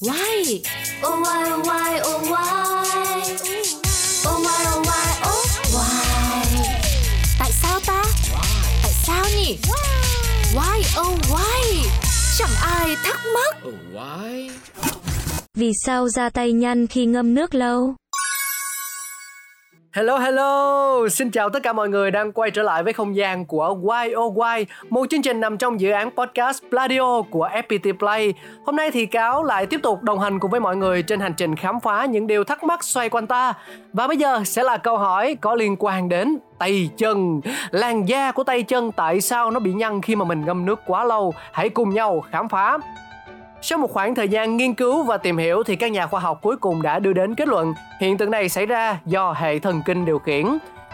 Why? Oh why oh why oh why? Oh why oh why oh why? Tại sao ta? Tại sao nhỉ? Why oh why? Chẳng ai thắc mắc. Oh, why? Vì sao da tay nhăn khi ngâm nước lâu? Hello hello, xin chào tất cả mọi người đang quay trở lại với không gian của Why Oh Why, một chương trình nằm trong dự án podcast Pladio của FPT Play. Hôm nay thì Cáo lại tiếp tục đồng hành cùng với mọi người trên hành trình khám phá những điều thắc mắc xoay quanh ta. Và bây giờ sẽ là câu hỏi có liên quan đến tay chân. Làn da của tay chân tại sao nó bị nhăn khi mà mình ngâm nước quá lâu? Hãy cùng nhau khám phá. Sau một khoảng thời gian nghiên cứu và tìm hiểu thì các nhà khoa học cuối cùng đã đưa đến kết luận hiện tượng này xảy ra do hệ thần kinh điều khiển.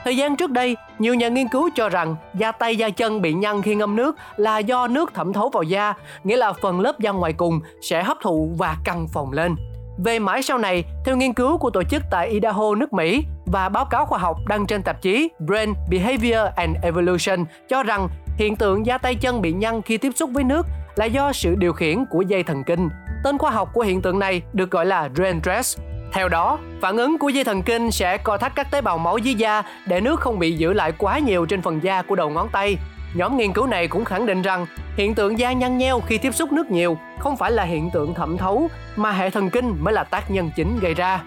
Thời gian trước đây, nhiều nhà nghiên cứu cho rằng da tay da chân bị nhăn khi ngâm nước là do nước thẩm thấu vào da, nghĩa là phần lớp da ngoài cùng sẽ hấp thụ và căng phồng lên. Về mãi sau này, theo nghiên cứu của tổ chức tại Idaho, nước Mỹ và báo cáo khoa học đăng trên tạp chí Brain Behavior and Evolution cho rằng hiện tượng da tay chân bị nhăn khi tiếp xúc với nước là do sự điều khiển của dây thần kinh. Tên khoa học của hiện tượng này được gọi là drain stress. Theo đó, phản ứng của dây thần kinh sẽ co thắt các tế bào máu dưới da để nước không bị giữ lại quá nhiều trên phần da của đầu ngón tay. Nhóm nghiên cứu này cũng khẳng định rằng hiện tượng da nhăn nheo khi tiếp xúc nước nhiều không phải là hiện tượng thẩm thấu mà hệ thần kinh mới là tác nhân chính gây ra.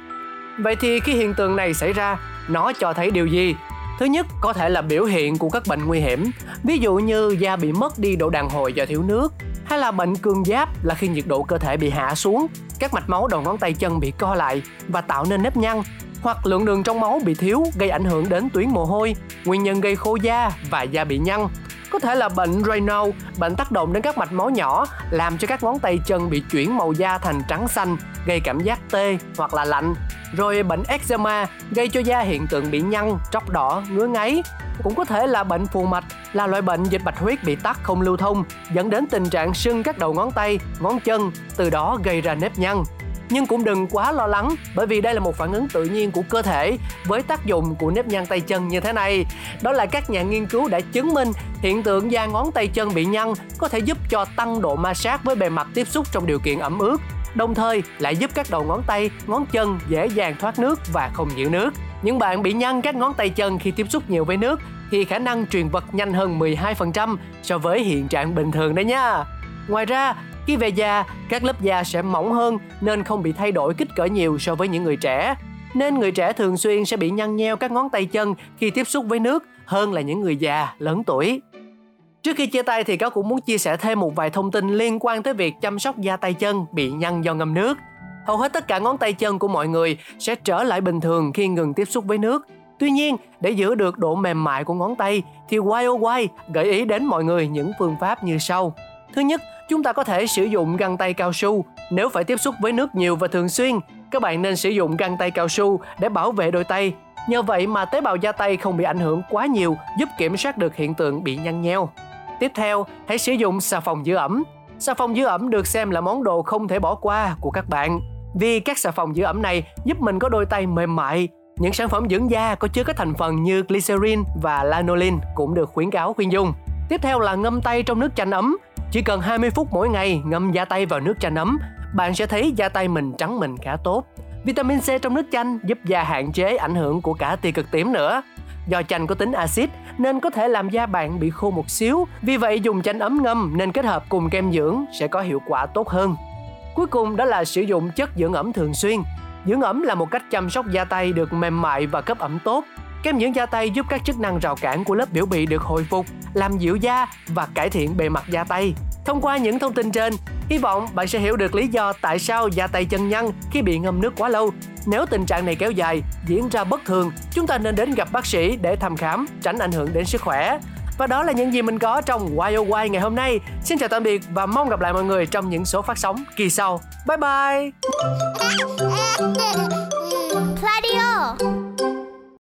Vậy thì khi hiện tượng này xảy ra, nó cho thấy điều gì? Thứ nhất, có thể là biểu hiện của các bệnh nguy hiểm, ví dụ như da bị mất đi độ đàn hồi do thiếu nước, hay là bệnh cường giáp là khi nhiệt độ cơ thể bị hạ xuống, các mạch máu đầu ngón tay chân bị co lại và tạo nên nếp nhăn, hoặc lượng đường trong máu bị thiếu gây ảnh hưởng đến tuyến mồ hôi, nguyên nhân gây khô da và da bị nhăn. Có thể là bệnh Raynaud, bệnh tác động đến các mạch máu nhỏ làm cho các ngón tay chân bị chuyển màu da thành trắng xanh, gây cảm giác tê hoặc là lạnh. Rồi bệnh eczema gây cho da hiện tượng bị nhăn, tróc đỏ, ngứa ngáy. Cũng có thể là bệnh phù mạch là loại bệnh dịch bạch huyết bị tắc không lưu thông dẫn đến tình trạng sưng các đầu ngón tay, ngón chân, từ đó gây ra nếp nhăn nhưng cũng đừng quá lo lắng bởi vì đây là một phản ứng tự nhiên của cơ thể với tác dụng của nếp nhăn tay chân như thế này đó là các nhà nghiên cứu đã chứng minh hiện tượng da ngón tay chân bị nhăn có thể giúp cho tăng độ ma sát với bề mặt tiếp xúc trong điều kiện ẩm ướt đồng thời lại giúp các đầu ngón tay, ngón chân dễ dàng thoát nước và không nhiễu nước. Những bạn bị nhăn các ngón tay chân khi tiếp xúc nhiều với nước thì khả năng truyền vật nhanh hơn 12% so với hiện trạng bình thường đấy nha. Ngoài ra, khi về già, các lớp da sẽ mỏng hơn nên không bị thay đổi kích cỡ nhiều so với những người trẻ. Nên người trẻ thường xuyên sẽ bị nhăn nheo các ngón tay chân khi tiếp xúc với nước hơn là những người già, lớn tuổi. Trước khi chia tay thì cáo cũng muốn chia sẻ thêm một vài thông tin liên quan tới việc chăm sóc da tay chân bị nhăn do ngâm nước. Hầu hết tất cả ngón tay chân của mọi người sẽ trở lại bình thường khi ngừng tiếp xúc với nước. Tuy nhiên, để giữ được độ mềm mại của ngón tay thì YOY oh gợi ý đến mọi người những phương pháp như sau. Thứ nhất, chúng ta có thể sử dụng găng tay cao su. Nếu phải tiếp xúc với nước nhiều và thường xuyên, các bạn nên sử dụng găng tay cao su để bảo vệ đôi tay. Nhờ vậy mà tế bào da tay không bị ảnh hưởng quá nhiều, giúp kiểm soát được hiện tượng bị nhăn nheo. Tiếp theo, hãy sử dụng xà phòng giữ ẩm. Xà phòng giữ ẩm được xem là món đồ không thể bỏ qua của các bạn. Vì các xà phòng giữ ẩm này giúp mình có đôi tay mềm mại. Những sản phẩm dưỡng da có chứa các thành phần như glycerin và lanolin cũng được khuyến cáo khuyên dùng. Tiếp theo là ngâm tay trong nước chanh ấm. Chỉ cần 20 phút mỗi ngày ngâm da tay vào nước chanh ấm, bạn sẽ thấy da tay mình trắng mình khá tốt. Vitamin C trong nước chanh giúp da hạn chế ảnh hưởng của cả tia cực tím nữa. Do chanh có tính axit nên có thể làm da bạn bị khô một xíu, vì vậy dùng chanh ấm ngâm nên kết hợp cùng kem dưỡng sẽ có hiệu quả tốt hơn. Cuối cùng đó là sử dụng chất dưỡng ẩm thường xuyên. Dưỡng ẩm là một cách chăm sóc da tay được mềm mại và cấp ẩm tốt. Kem dưỡng da tay giúp các chức năng rào cản của lớp biểu bì được hồi phục, làm dịu da và cải thiện bề mặt da tay. Thông qua những thông tin trên, hy vọng bạn sẽ hiểu được lý do tại sao da tay chân nhăn khi bị ngâm nước quá lâu. Nếu tình trạng này kéo dài, diễn ra bất thường, chúng ta nên đến gặp bác sĩ để thăm khám, tránh ảnh hưởng đến sức khỏe. Và đó là những gì mình có trong YOY ngày hôm nay. Xin chào tạm biệt và mong gặp lại mọi người trong những số phát sóng kỳ sau. Bye bye! Pladio